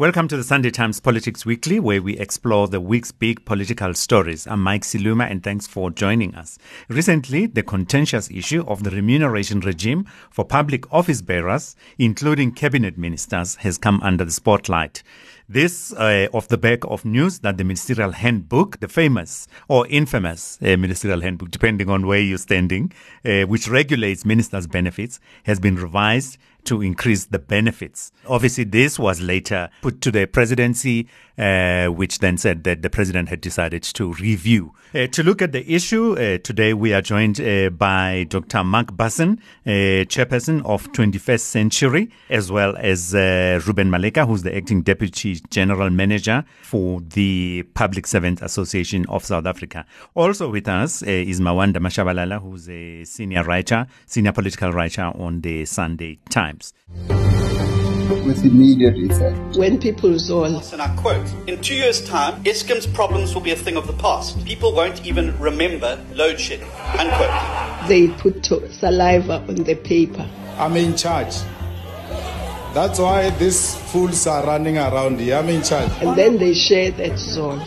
Welcome to the Sunday Times Politics Weekly, where we explore the week's big political stories. I'm Mike Siluma, and thanks for joining us. Recently, the contentious issue of the remuneration regime for public office bearers, including cabinet ministers, has come under the spotlight. This uh, off the back of news that the ministerial handbook, the famous or infamous uh, ministerial handbook, depending on where you're standing, uh, which regulates ministers' benefits, has been revised to increase the benefits. Obviously, this was later put to the presidency, uh, which then said that the president had decided to review. Uh, to look at the issue, uh, today we are joined uh, by Dr. Mark Bussin, uh, chairperson of 21st Century, as well as uh, Ruben Maleka, who's the acting deputy general manager for the Public Servants Association of South Africa. Also with us is Mawande AmaShabalala, who's a senior writer, senior political writer on the Sunday Times. With immediate effect. When people zone. And I quote, in two years' time, Eskom's problems will be a thing of the past. People won't even remember load shedding. Unquote. They put saliva on the paper. I'm in charge. That's why these fools are running around here. I'm in charge. And then they share that zone.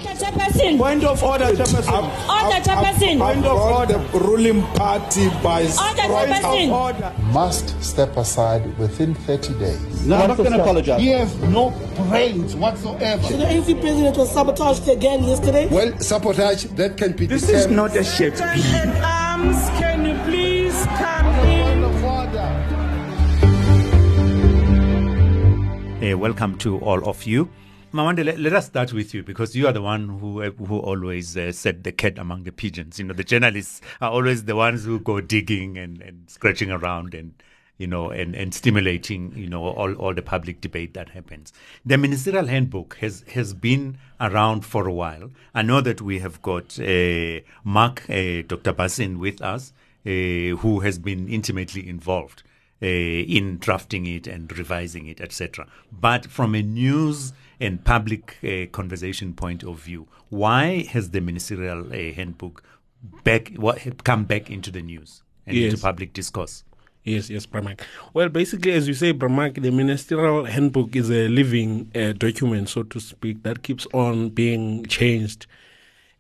Point of order, Chairperson. Order, Chairperson. Point of order. The ruling party by Order, Chairperson. order. Must step aside within 30 days. No, I'm not going to apologize. He has no brains whatsoever. The AC president was sabotaged again yesterday. Well, sabotage, that can be This is not a Shakespeare. arms, can you please come in? Uh, welcome to all of you. Mawande, let, let us start with you because you are the one who who always uh, set the cat among the pigeons. You know, the journalists are always the ones who go digging and, and scratching around and you know and, and stimulating you know all, all the public debate that happens. The ministerial handbook has has been around for a while. I know that we have got uh, Mark, uh, Dr. Bussin, with us, uh, who has been intimately involved in drafting it and revising it, etc. But from a news and public uh, conversation point of view, why has the ministerial uh, handbook back what, come back into the news and Yes. into public discourse? Yes, yes, Bramak. Well, basically, as you say, Bramak, the ministerial handbook is a living uh, document, so to speak, that keeps on being changed uh,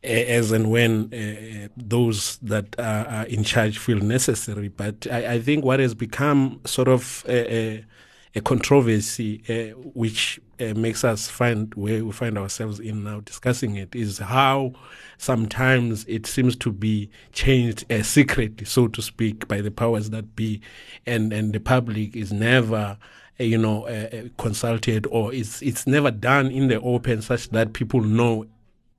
as and when uh, those that are, in charge feel necessary. But I, I think what has become sort of a, a, a controversy, uh, which uh, makes us find where we find ourselves in now discussing it, is how sometimes it seems to be changed uh, secretly, so to speak, by the powers that be, and and the public is never. Uh, you know, uh, uh, consulted, or it's it's never done in the open, such that people know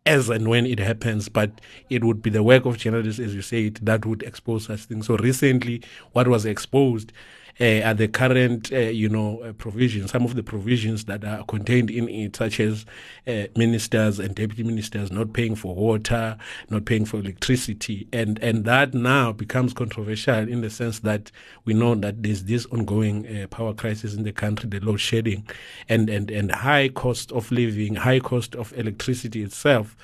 as and when it happens, but it would be the work of journalists, as you say it, that would expose such things. So recently, what was exposed uh, are the current, uh, you know, uh, provisions, some of the provisions that are contained in it, such as uh, ministers and deputy ministers not paying for water, not paying for electricity, and and that now becomes controversial in the sense that we know that there's this ongoing uh, power crisis in the country, the load shedding, and and and high cost of living, high cost of electricity itself.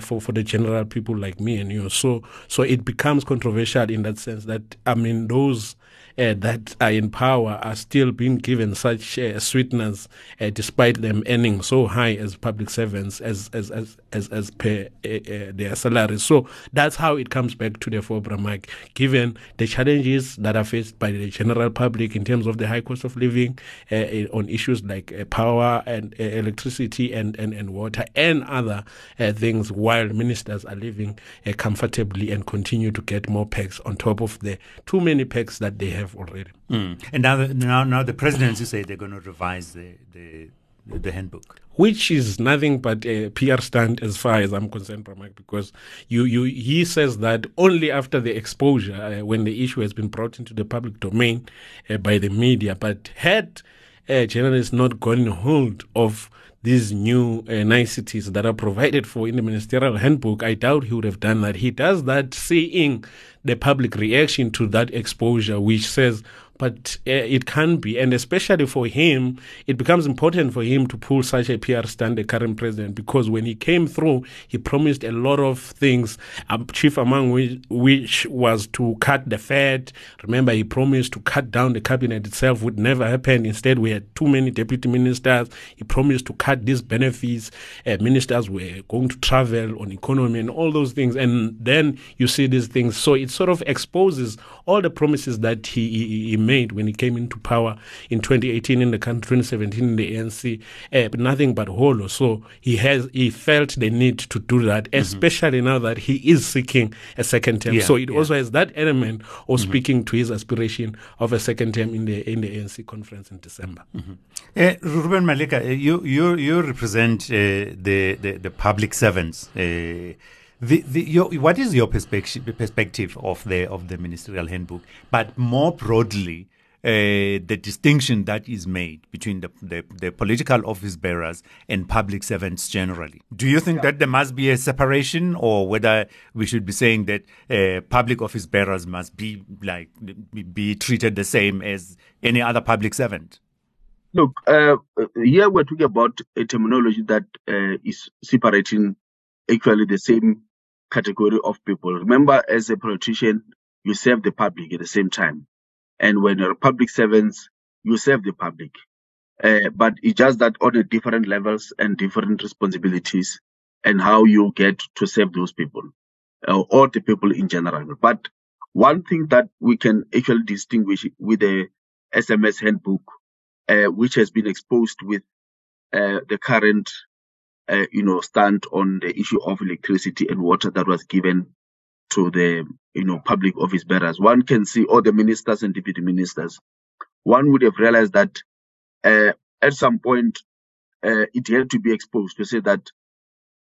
For for the general people like me and you, so so it becomes controversial in that sense that I mean those that are in power are still being given such uh, sweeteners uh, despite them earning so high as public servants as as as as, as per uh, uh, their salaries. So that's how it comes back to the fore, Mike. Given the challenges that are faced by the general public in terms of the high cost of living uh, uh, on issues like uh, power and uh, electricity and, and, and water and other uh, things, while ministers are living uh, comfortably and continue to get more packs on top of the too many packs that they have already. Mm. And now, the, now, now the presidency say they're going to revise the, the the handbook. Which is nothing but a PR stunt as far as I'm concerned, Pramak, because you, you he says that only after the exposure, uh, when the issue has been brought into the public domain uh, by the media. But had uh, journalists not gotten hold of these new uh, niceties that are provided for in the ministerial handbook, I doubt he would have done that. He does that seeing the public reaction to that exposure, which says but uh, it can be, and especially for him, it becomes important for him to pull such a PR stunt, the current president, because when he came through, he promised a lot of things, um, chief among which, which was to cut the Fed. Remember, he promised to cut down the cabinet itself, would never happen. Instead, we had too many deputy ministers. He promised to cut these benefits. Uh, ministers were going to travel on economy and all those things, and then you see these things. So it sort of exposes all the promises that he, he, he made when he came into power in 2018 in the country, 2017 in the ANC, uh, but nothing but hollow. So he has he felt the need to do that, mm-hmm. especially now that he is seeking a second term. Yeah, so it yeah. also has that element of mm-hmm. speaking to his aspiration of a second term in the in the ANC conference in December. Mm-hmm. Uh, Ruben Maleka, uh, you you you represent uh, the, the, the public servants. Uh, the, the, your, what is your perspective perspective of the of the ministerial handbook? But more broadly, uh, the distinction that is made between the, the, the, political office bearers and public servants generally. Do you think yeah. that there must be a separation, or whether we should be saying that uh, public office bearers must be like be treated the same as any other public servant? Look, uh, here we're talking about a terminology that uh, is separating actually the same category of people. Remember, as a politician, you serve the public at the same time. And when you're public servants, you serve the public. Uh, but it's just that on a different levels and different responsibilities and how you get to serve those people uh, or the people in general. But one thing that we can actually distinguish with the SMS handbook, uh, which has been exposed with uh, the current uh, you know, stand on the issue of electricity and water that was given to the, you know, public office bearers. One can see all the ministers and deputy ministers. One would have realized that uh, at some point uh, it had to be exposed to say that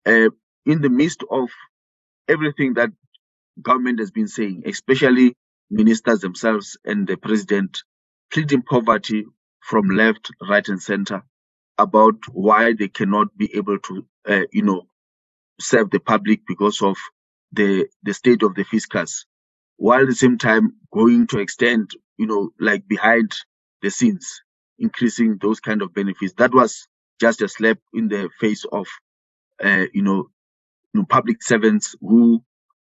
uh, in the midst of everything that government has been saying, especially ministers themselves and the president pleading poverty from left, right, and center, about why they cannot be able to, uh, you know, serve the public because of the the state of the fiscus, while at the same time going to extend, you know, like behind the scenes, increasing those kind of benefits. That was just a slap in the face of, uh, you know, you know, public servants who,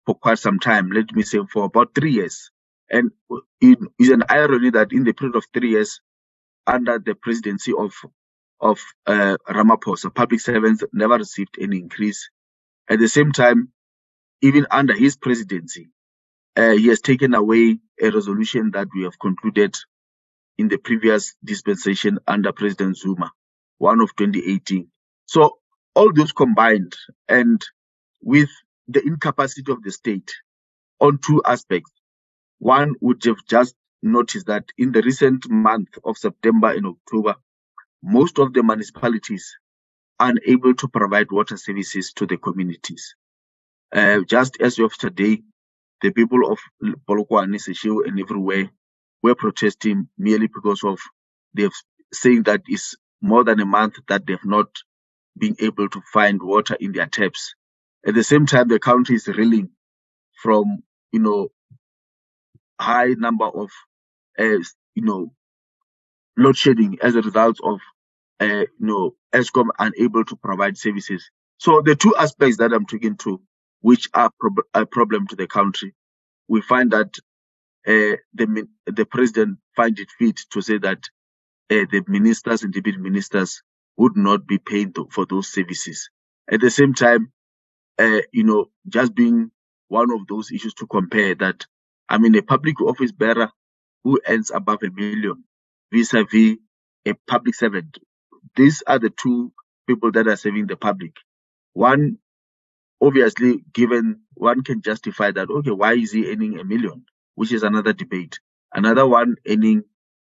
for quite some time, let me say, for about three years, and it is an irony that in the period of three years, under the presidency of of uh, Ramaphosa, public servants never received any increase. At the same time, even under his presidency, uh, he has taken away a resolution that we have concluded in the previous dispensation under President Zuma, one of 2018. So all those combined and with the incapacity of the state on two aspects. One would have just noticed that in the recent month of September and October, most of the municipalities unable to provide water services to the communities. Uh, just as of today, the people of Polokwane, Seshego, and everywhere were protesting merely because of they've saying that it's more than a month that they've not been able to find water in their taps. At the same time, the country is reeling from, you know, high number of, uh, you know, load shedding as a result of you know Eskom unable to provide services. So the two aspects that I'm talking to, which are prob- a problem to the country, we find that uh, the the president find it fit to say that uh, the ministers and deputy ministers would not be paying to, for those services. At the same time, uh, you know, just being one of those issues to compare that, I mean, a public office bearer who earns above a million vis-a-vis a public servant. These are the two people that are serving the public. One, obviously, given one can justify that, okay, why is he earning a million? Which is another debate. Another one earning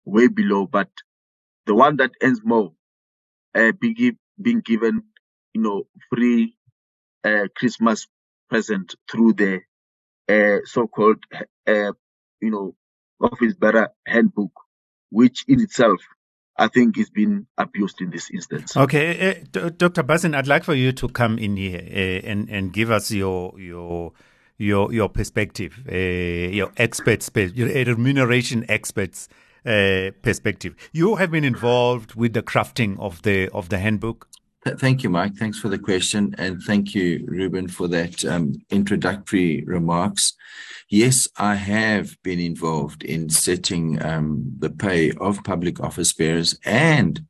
way below, but the one that earns more, uh, being, being given, you know, free uh, Christmas present through the uh, so-called, uh, you know, office bearer handbook which in itself I think it's been abused in this instance. Okay, uh, Dr. Bussin, I'd like for you to come in here uh, and and give us your your your your perspective, uh, your experts, your remuneration experts perspective. You have been involved with the crafting of the of the handbook. Thank you, Mike. Thanks for the question, and thank you, Ruben, for that um, introductory remarks. Yes, I have been involved in setting um, the pay of public office bearers and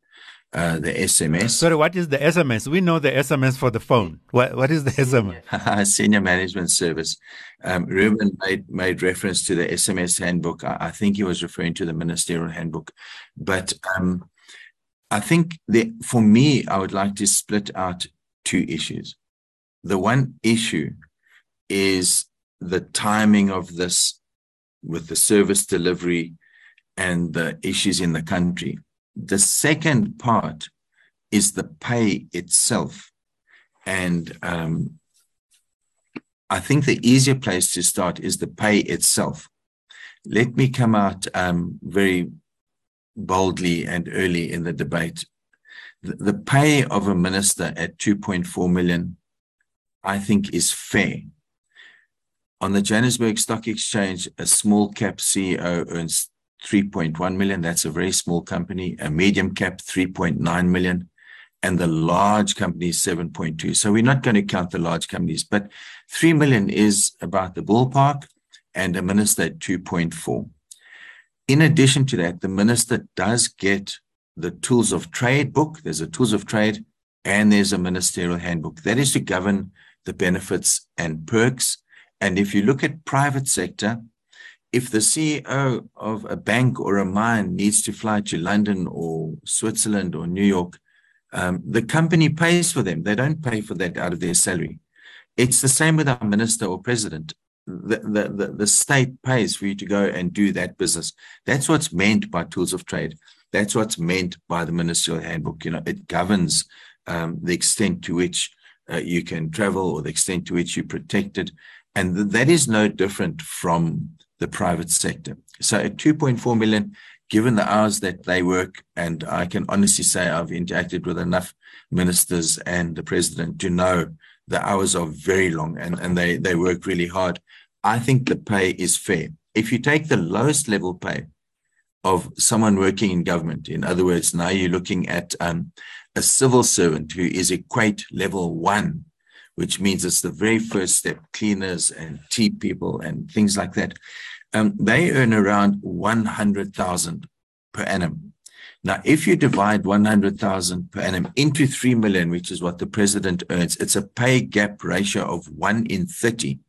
uh, the SMS. Sorry, what is the SMS? We know the SMS for the phone. What, what is the SMS? Senior Management Service. Um, Ruben made, made reference to the SMS handbook. I, I, think he was referring to the ministerial handbook. But um, I think that for me, I would like to split out two issues. The one issue is the timing of this with the service delivery and the issues in the country. The second part is the pay itself. And um, I think the easier place to start is the pay itself. Let me come out um, very boldly and early in the debate. The, pay of a minister at 2.4 million, I think, is fair. On the Johannesburg Stock Exchange, a small cap CEO earns 3.1 million. That's a very small company. A medium cap, 3.9 million. And the large company is 7.2. So we're not going to count the large companies, but 3 million is about the ballpark and a minister at 2.4. In addition to that, the minister does get the tools of trade book. There's a tools of trade and there's a ministerial handbook. That is to govern the benefits and perks. And if you look at private sector, if the CEO of a bank or a mine needs to fly to London or Switzerland or New York, um, the company pays for them. They don't pay for that out of their salary. It's the same with our minister or president. The, the, the, state pays for you to go and do that business. That's what's meant by tools of trade. That's what's meant by the ministerial handbook. You know, it governs um, the extent to which uh, you can travel or the extent to which you're protected. And th- that is no different from the private sector. So at 2.4 million, given the hours that they work, and I can honestly say I've interacted with enough ministers and the president to know the hours are very long and, and they, they work really hard. I think the pay is fair. If you take the lowest level pay of someone working in government, in other words, now you're looking at um, a civil servant who is equate level one, which means it's the very first step, cleaners and tea people and things like that. Um, they earn around 100,000 per annum. Now, if you divide 100,000 per annum into 3 million, which is what the president earns, it's a pay gap ratio of 1 in 30.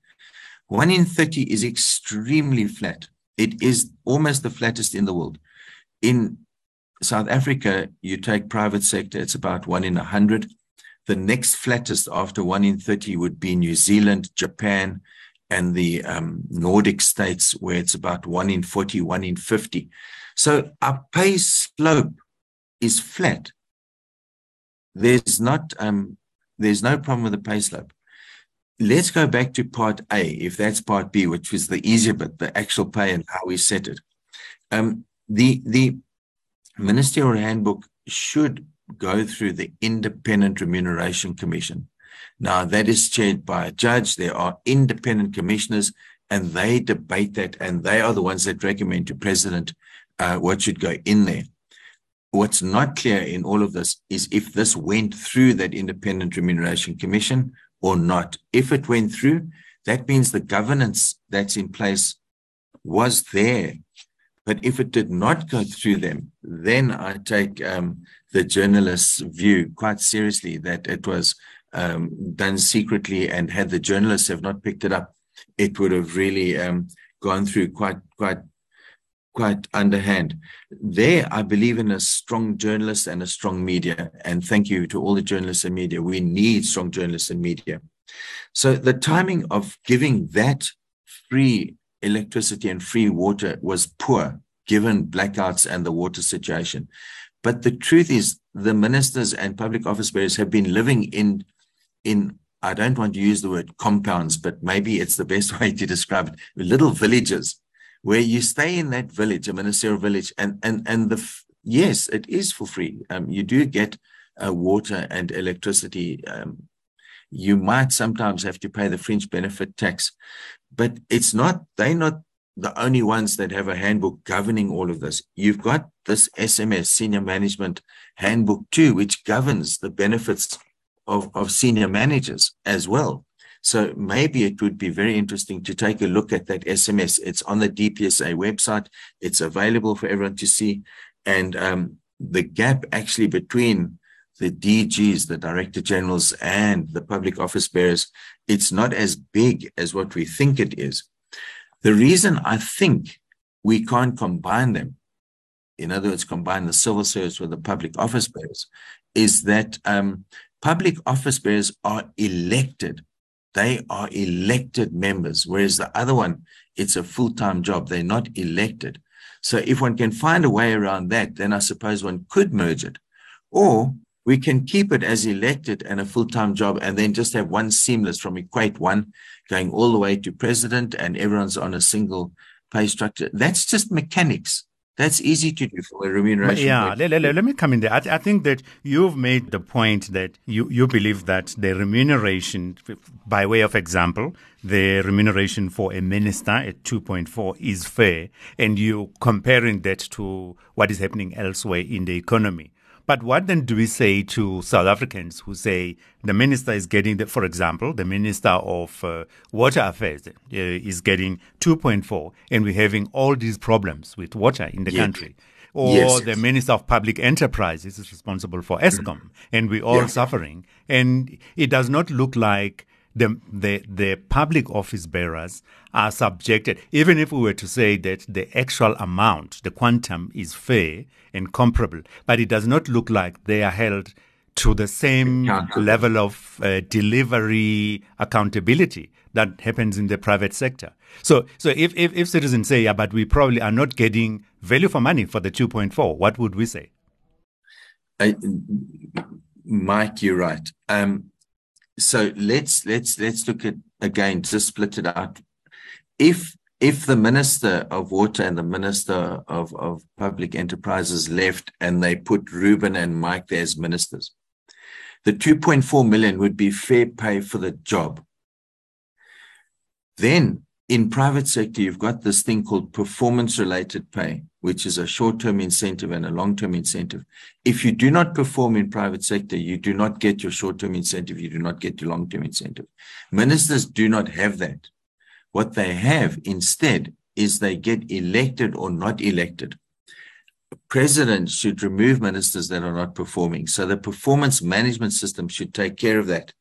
1 in 30 is extremely flat. It is almost the flattest in the world. In South Africa, you take private sector, it's about 1 in 100. The next flattest after 1 in 30 would be New Zealand, Japan, and the um, Nordic states, where it's about 1 in 40, 1 in 50. So our pay slope is flat. There's not um, there's no problem with the pay slope. Let's go back to part A, if that's part B, which was the easier bit, the actual pay and how we set it. Um, the the ministerial handbook should go through the Independent Remuneration Commission. Now, that is chaired by a judge. There are independent commissioners, and they debate that, and they are the ones that recommend to President uh, what should go in there. What's not clear in all of this is if this went through that Independent Remuneration Commission or not. If it went through, that means the governance that's in place was there. But if it did not go through them, then I take um, the journalist's view quite seriously that it was um, done secretly, and had the journalists have not picked it up, it would have really um, gone through quite quite quite underhand. There, I believe in a strong journalist and a strong media. And thank you to all the journalists and media. We need strong journalists and media. So the timing of giving that free electricity and free water was poor, given blackouts and the water situation. But the truth is, the ministers and public office bearers have been living in in I don't want to use the word compounds, but maybe it's the best way to describe it. Little villages where you stay in that village, a ministerial village, and and and the yes, it is for free. Um, you do get uh, water and electricity. Um, you might sometimes have to pay the fringe benefit tax, but it's not. They're not the only ones that have a handbook governing all of this. You've got this SMS senior management handbook too, which governs the benefits of, of senior managers as well. So maybe it would be very interesting to take a look at that SMS. It's on the DPSA website. It's available for everyone to see. And um, the gap actually between the DGs, the director generals, and the public office bearers, it's not as big as what we think it is. The reason I think we can't combine them, in other words, combine the civil service with the public office bearers, is that um, public office bearers are elected. They are elected members, whereas the other one, it's a full time job. They're not elected. So if one can find a way around that, then I suppose one could merge it. Or we can keep it as elected and a full time job and then just have one seamless from equate one going all the way to president and everyone's on a single pay structure. That's just mechanics. That's easy to do for a remuneration. Yeah, let, let, let, me come in there. I, I, think that you've made the point that you, you believe that the remuneration, by way of example, the remuneration for a minister at 2.4 is fair, and you're comparing that to what is happening elsewhere in the economy. But what then do we say to South Africans who say the minister is getting, the, for example, the minister of uh, water affairs uh, is getting 2.4, and we're having all these problems with water in the country? Or yes, the minister of public enterprises is responsible for Eskom, mm-hmm. and we're all yeah. suffering. And it does not look like the, the, the public office bearers are subjected, even if we were to say that the actual amount, the quantum is fair and comparable, but it does not look like they are held to the same level of uh, delivery accountability that happens in the private sector. So, so if, if, if citizens say, yeah, but we probably are not getting value for money for the 2.4, what would we say? I, Mike, you're right. Um, so let's let's let's look at again just split it out if if the minister of water and the minister of, of public enterprises left and they put Ruben and Mike there as ministers, the 2.4 million would be fair pay for the job. Then in private sector, you've got this thing called performance related pay which is a short-term incentive and a long-term incentive. If you do not perform in private sector, you do not get your short-term incentive, you do not get your long-term incentive. Ministers do not have that. What they have instead is they get elected or not elected. Presidents should remove ministers that are not performing. So the performance management system should take care of that.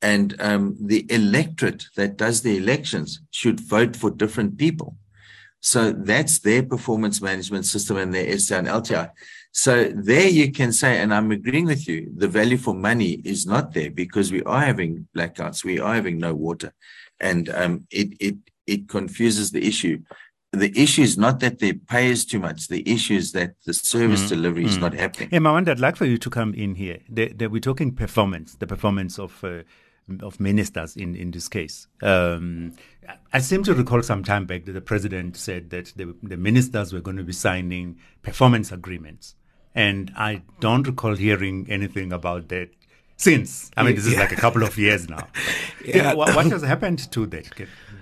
And um, the electorate that does the elections should vote for different people. So that's their performance management system and their STI and LTI. So there you can say, and I'm agreeing with you, the value for money is not there because we are having blackouts, we are having no water, and um, it it it confuses the issue. The issue is not that they pay us too much. The issue is that the service mm delivery is mm not happening. Hey, Mawande, I'd like for you to come in here. They, they, we're talking performance, the performance of uh, of ministers in, in this case. Um, I seem to recall some time back that the president said that the, the ministers were going to be signing performance agreements. And I don't recall hearing anything about that since. I mean, this is yeah. like a couple of years now. yeah. What, what, has happened to that?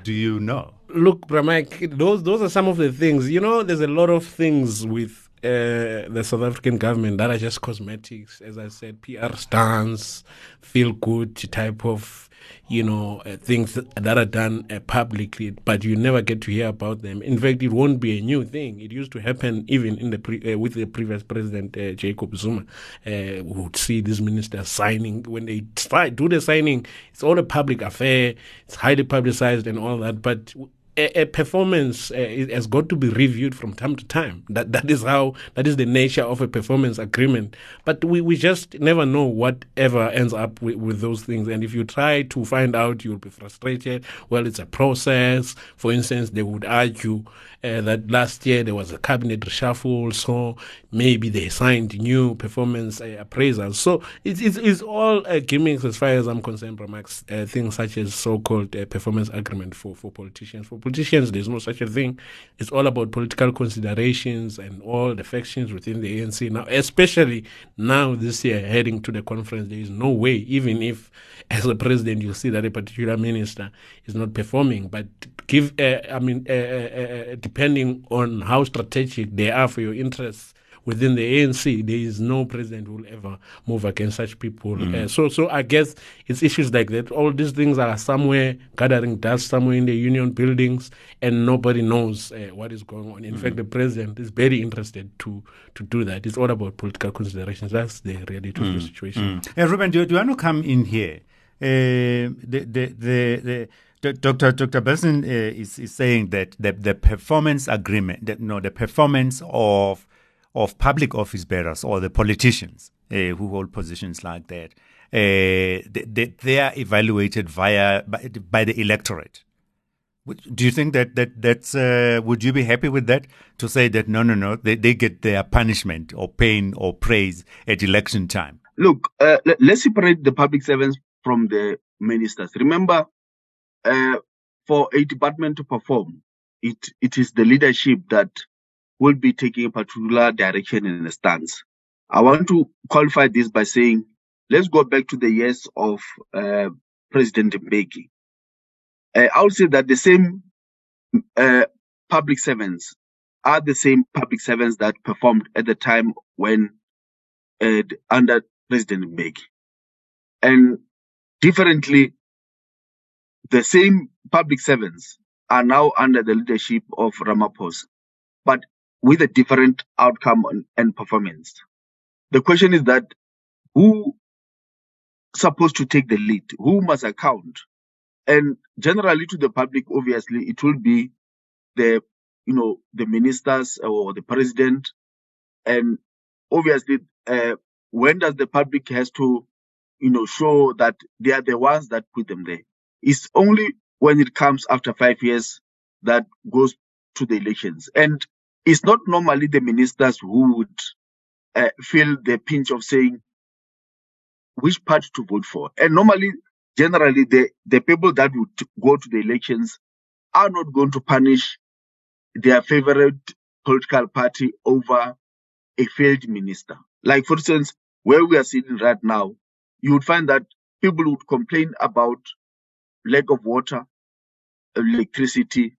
Do you know? Look, Bramak, those those are some of the things. You know, there's a lot of things with uh, the South African government that are just cosmetics. As I said, PR stance, feel good type of, you know, uh, things that are done uh, publicly, but you never get to hear about them. In fact, it won't be a new thing. It used to happen even in the pre- uh, with the previous president uh, Jacob Zuma. Uh, would see these ministers signing when they try do the signing. It's all a public affair. It's highly publicized and all that, but a, a performance uh, has got to be reviewed from time to time. That that is how that is the nature of a performance agreement. But we, we just never know whatever ends up with, with those things. And if you try to find out, you'll be frustrated. Well, it's a process. For instance, they would argue uh, that last year there was a cabinet reshuffle, so maybe they signed new performance uh, appraisals. So it's, it's, it's all uh, gimmicks as far as I'm concerned, Bramax, uh, things such as so-called uh, performance agreement for, for politicians. For politicians, there's no such a thing. It's all about political considerations and all the factions within the ANC. Now, especially now this year, heading to the conference, there is no way, even if as a president you see that a particular minister is not performing, but give, uh, I mean, uh, uh, uh depending on how strategic they are for your interests within the ANC, there is no president who will ever move against such people. Mm. Uh, so, so I guess it's issues like that. All these things are somewhere gathering dust somewhere in the union buildings, and nobody knows uh, what is going on. In mm. fact, the president is very interested to to do that. It's all about political considerations. That's the reality mm. of the mm. situation. Mm. Uh, Ruben, do, do you want to come in here? Uh, the the the, the Dr. Dr. Bussin uh, is, is saying that the, the performance agreement, that, no, the performance of of public office bearers or the politicians uh, who hold positions like that, uh, they, they, are evaluated via by, by, the electorate. Do you think that that that's uh, would you be happy with that to say that no no no they, they get their punishment or pain or praise at election time? Look, uh, let's separate the public servants from the ministers. Remember, uh, for a department to perform, it it is the leadership that will be taking a particular direction and a stance. I want to qualify this by saying, let's go back to the years of uh, President Mbeki. Uh, I would say that the same uh, public servants are the same public servants that performed at the time when uh, under President Mbeki. And differently, the same public servants are now under the leadership of Ramaphosa. But with a different outcome and performance. The question is that who supposed to take the lead? Who must account? And generally to the public, obviously, it will be the, you know, the ministers or the president. And obviously, uh, when does the public has to, you know, show that they are the ones that put them there? It's only when it comes after five years that goes to the elections. And it's not normally the ministers who would uh, feel the pinch of saying which party to vote for. And normally, generally, the, the people that would go to the elections are not going to punish their favorite political party over a failed minister. Like, for instance, where we are sitting right now, you would find that people would complain about lack of water, electricity,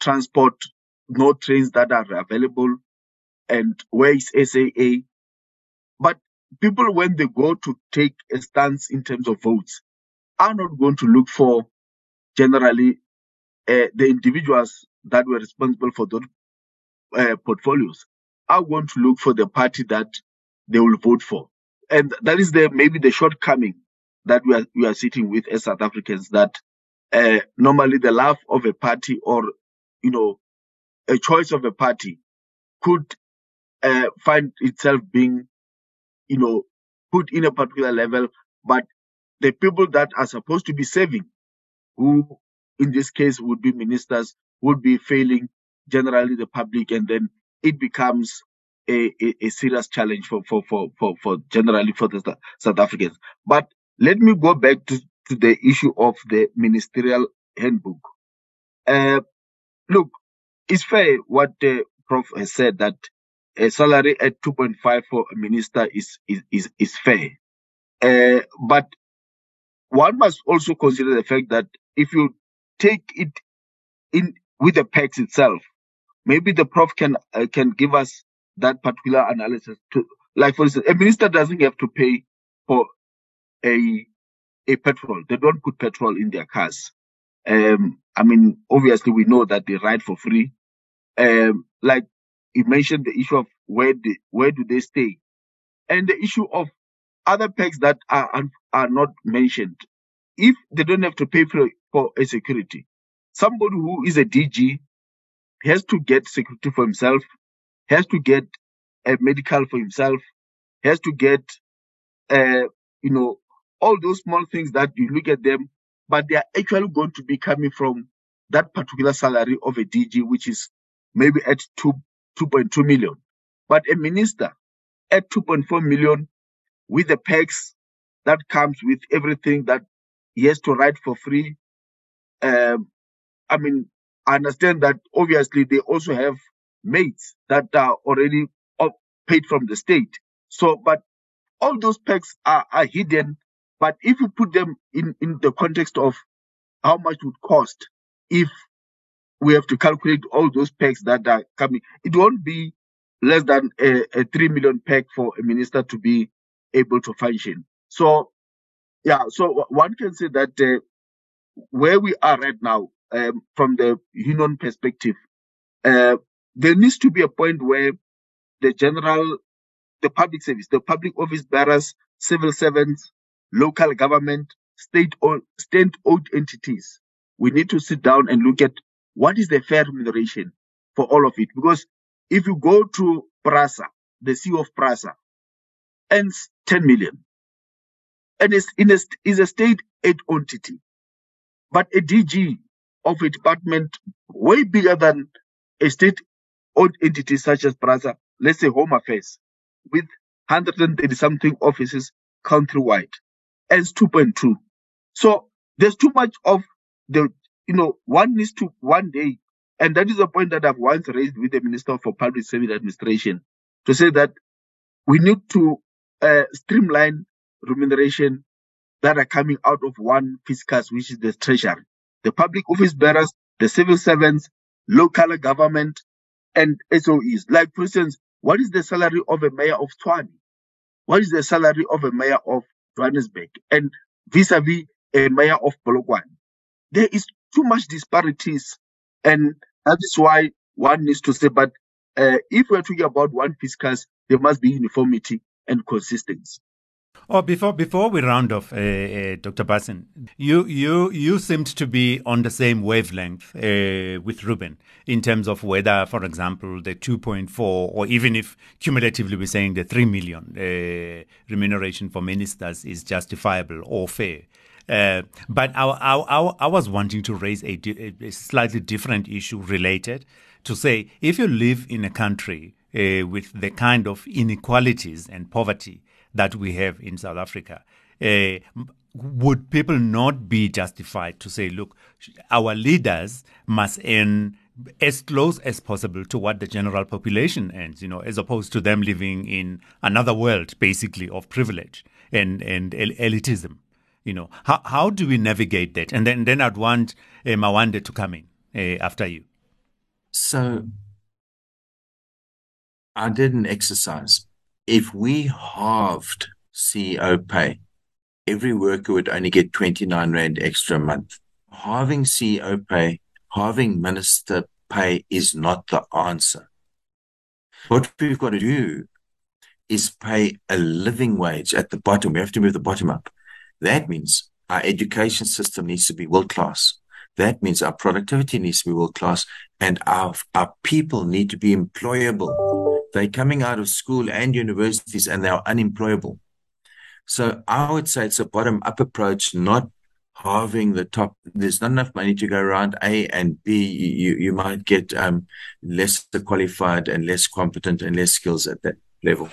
transport, no trains that are available, and where is SAA? But people, when they go to take a stance in terms of votes, are not going to look for generally uh, the individuals that were responsible for those uh, portfolios are going to look for the party that they will vote for. And that is the maybe the shortcoming that we are we are sitting with as South Africans that uh, normally the love of a party or you know a choice of a party could uh, find itself being, you know, put in a particular level, but the people that are supposed to be serving, who in this case would be ministers, would be failing generally the public, and then it becomes a, a, a serious challenge for, for, for, for, for generally for the South Africans. But let me go back to, to the issue of the ministerial handbook. Uh, look, it's fair what the prof has said that a salary at 2.5 for a minister is is is, is fair. Uh, but one must also consider the fact that if you take it in with the PACS itself, maybe the prof can uh, can give us that particular analysis. To like for instance, a minister doesn't have to pay for a a petrol. They don't put petrol in their cars. Um, I mean, obviously we know that they ride for free. Um, like you mentioned the issue of where they, where do they stay and the issue of other PACS that are, are not mentioned. If they don't have to pay for, for a security, somebody who is a DG has to get security for himself, has to get a medical for himself, has to get, uh, you know, all those small things that you look at them, but they are actually going to be coming from that particular salary of a DG, which is maybe at 2, 2.2 million. But a minister at 2.4 million with the PACS that comes with everything that he has to write for free. Um, I mean, I understand that obviously they also have mates that are already paid from the state. So, but all those perks are, are hidden. But if you put them in, in the context of how much it would cost if we have to calculate all those perks that are coming, it won't be less than a, a 3 million pack for a minister to be able to function. So, yeah, so one can say that uh, where we are right now, um, from the union perspective, uh, there needs to be a point where the general, the public service, the public office bearers, civil servants, local government, state-owned, state-owned entities, we need to sit down and look at what is the fair remuneration for all of it. Because if you go to PRASA, the CEO of PRASA, earns 10 million. And is in a, is a state aid entity, but a DG of a department way bigger than a state owned entity such as PRASA, let's say Home Affairs, with 130 something offices countrywide, earns 2.2. So there's too much of the, you know, one needs to one day, and that is a point that I've once raised with the Minister for Public Service Administration to say that we need to uh, streamline remuneration that are coming out of one fiscus, which is the treasury. The public office bearers, the civil servants, local government, and SOEs. Like, for instance, what is the salary of a mayor of Tshwane? What is the salary of a mayor of Johannesburg? And vis-a-vis a mayor of Polokwane? There is too much disparities. And that is why one needs to say, but uh, if we're talking about one fiscus, there must be uniformity and consistency. Oh, before before we round off, uh, uh, Dr. Bussin, you you you seemed to be on the same wavelength uh, with Ruben in terms of whether, for example, the 2.4 or even if cumulatively we're saying the 3 million uh, remuneration for ministers is justifiable or fair. Uh, but I, I, I, was wanting to raise a, a, slightly different issue related to say if you live in a country uh, with the kind of inequalities and poverty that we have in South Africa. Uh, would people not be justified to say, look, our leaders must earn as close as possible to what the general population earns, you know, as opposed to them living in another world, basically, of privilege and, and elitism. You know, how, how do we navigate that? And then, then I'd want uh, Mawande to come in uh, after you. So I did an exercise if we halved CEO pay, every worker would only get 29 Rand extra a month. Halving CEO pay, halving minister pay is not the answer. What we've got to do is pay a living wage at the bottom. We have to move the bottom up. That means our education system needs to be world class. That means our productivity needs to be world class and our, our people need to be employable they're coming out of school and universities and they're unemployable. So I would say it's a bottom up approach, not halving the top. There's not enough money to go around. A and B, you, you might get um, less qualified and less competent and less skills at that level.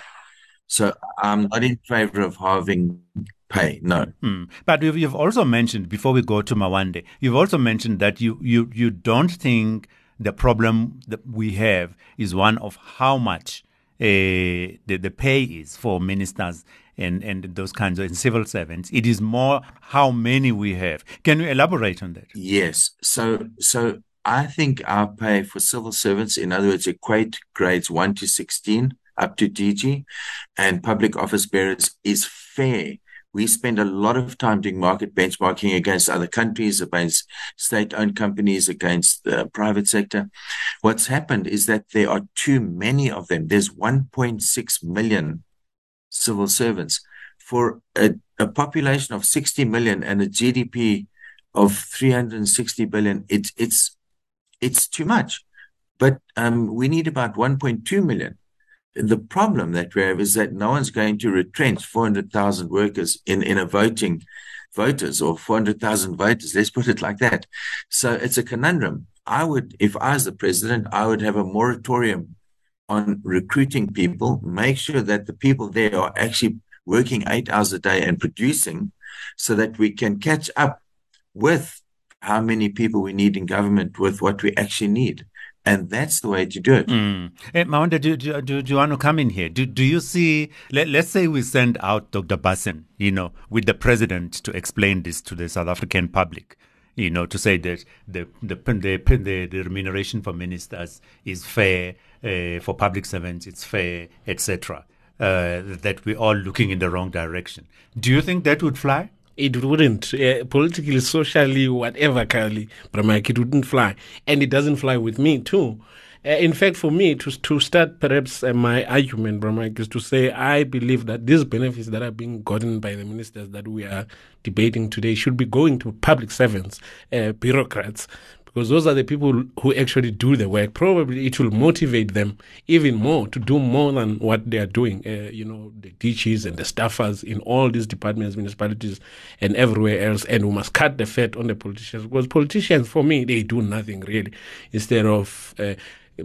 So I'm not in favor of halving pay. No. Hmm. But you've also mentioned before we go to Mawande, you've also mentioned that you you you don't think the problem that we have is one of how much uh, the, the pay is for ministers and, and those kinds of civil servants. It is more how many we have. Can you elaborate on that? Yes. So, so I think our pay for civil servants, in other words, equate grades 1 to 16 up to DG and public office bearers is fair we spend a lot of time doing market benchmarking against other countries, against state-owned companies, against the private sector. What's happened is that there are too many of them. There's 1.6 million civil servants for a, a population of 60 million and a GDP of 360 billion. It's it's it's too much. But um, we need about 1.2 million the problem that we have is that no one's going to retrench 400,000 workers in, in a voting voters or 400,000 voters. Let's put it like that. So it's a conundrum. I would, if I was the president, I would have a moratorium on recruiting people, make sure that the people there are actually working eight hours a day and producing so that we can catch up with how many people we need in government with what we actually need. And that's the way to do it. Mm. Hey, Mawande, do, do, do, do you want to come in here? Do, do you see, let, let's say we send out Dr. Bussin, you know, with the president to explain this to the South African public, you know, to say that the, the, the, the, the remuneration for ministers is fair, uh, for public servants it's fair, etc. Uh, that we're all looking in the wrong direction. Do you think that would fly? It wouldn't uh, politically, socially, whatever, Carly, Bramak, it wouldn't fly, and it doesn't fly with me too. Uh, in fact, for me to to start perhaps uh, my argument, Bramak, is to say I believe that these benefits that are being gotten by the ministers that we are debating today should be going to public servants, uh, bureaucrats, because those are the people who actually do the work. Probably it will motivate them even more to do more than what they are doing. Uh, you know, the DGs and the staffers in all these departments, municipalities, and everywhere else. And we must cut the fat on the politicians because politicians, for me, they do nothing really. Instead of uh,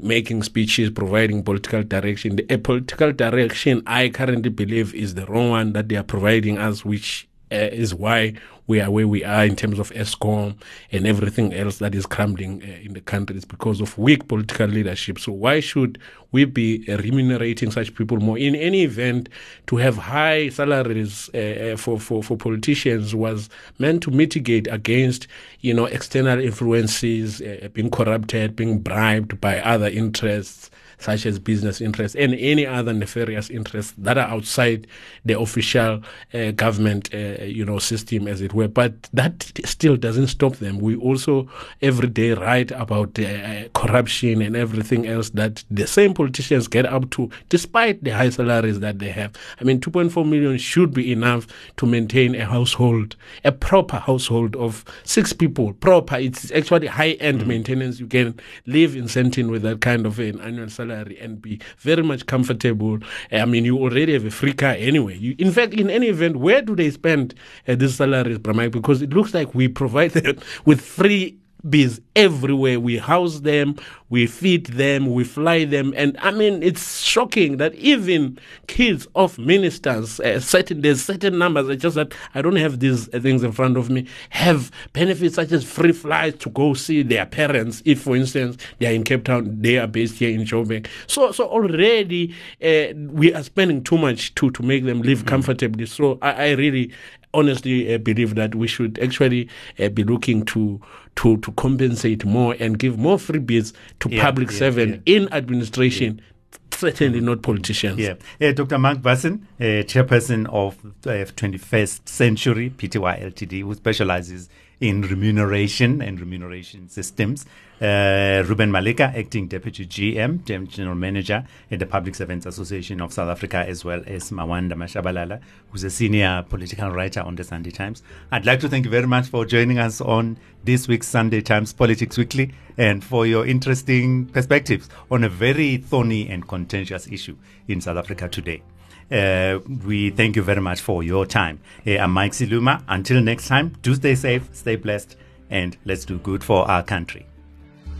making speeches, providing political direction. The a political direction I currently believe is the wrong one that they are providing us, which uh, is why we are where we are in terms of Eskom and everything else that is crumbling uh, in the country. It's because of weak political leadership. So why should we be uh, remunerating such people more? In any event, to have high salaries uh, uh for, for, for politicians was meant to mitigate against, you know, external influences, uh, being corrupted, being bribed by other interests such as business interests and any other nefarious interests that are outside the official uh, government, uh, you know, system, as it were. But that still doesn't stop them. We also every day write about uh, corruption and everything else that the same politicians get up to, despite the high salaries that they have. I mean, 2.4 million should be enough to maintain a household, a proper household of six people. Proper. It's actually high-end mm-hmm. maintenance. You can live in Sandton with that kind of an annual salary salary and be very much comfortable. I mean, you already have a free car anyway. You, in fact, in any event, where do they spend uh, these salaries, Bramai? Because it looks like we provide them with free bees everywhere. We house them, we feed them, we fly them, and I mean it's shocking that even kids of ministers, uh, certain there's certain numbers. It's just that I don't have these uh, things in front of me. Have benefits such as free flights to go see their parents. If, for instance, they are in Cape Town, they are based here in Joburg. So, so already uh, we are spending too much to to make them live mm. comfortably. So I, I really honestly uh, believe that we should actually uh, be looking to to to compensate more and give more freebies to yeah, public yeah, servants yeah. in administration certainly not politicians. Yeah. Uh, Dr. Mark Bussin, uh, chairperson of uh, 21st Century PTY Ltd, who specializes in remuneration and remuneration systems. Uh, Reuben Maleka, acting deputy GM, general manager at the Public Servants Association of South Africa, as well as Mawande AmaShabalala, who's a senior political writer on the Sunday Times. I'd like to thank you very much for joining us on this week's Sunday Times Politics Weekly and for your interesting perspectives on a very thorny and contentious issue in South Africa today. Uh, we thank you very much for your time. Uh, I'm Mike Siluma. Until next time, do stay safe, stay blessed, and let's do good for our country.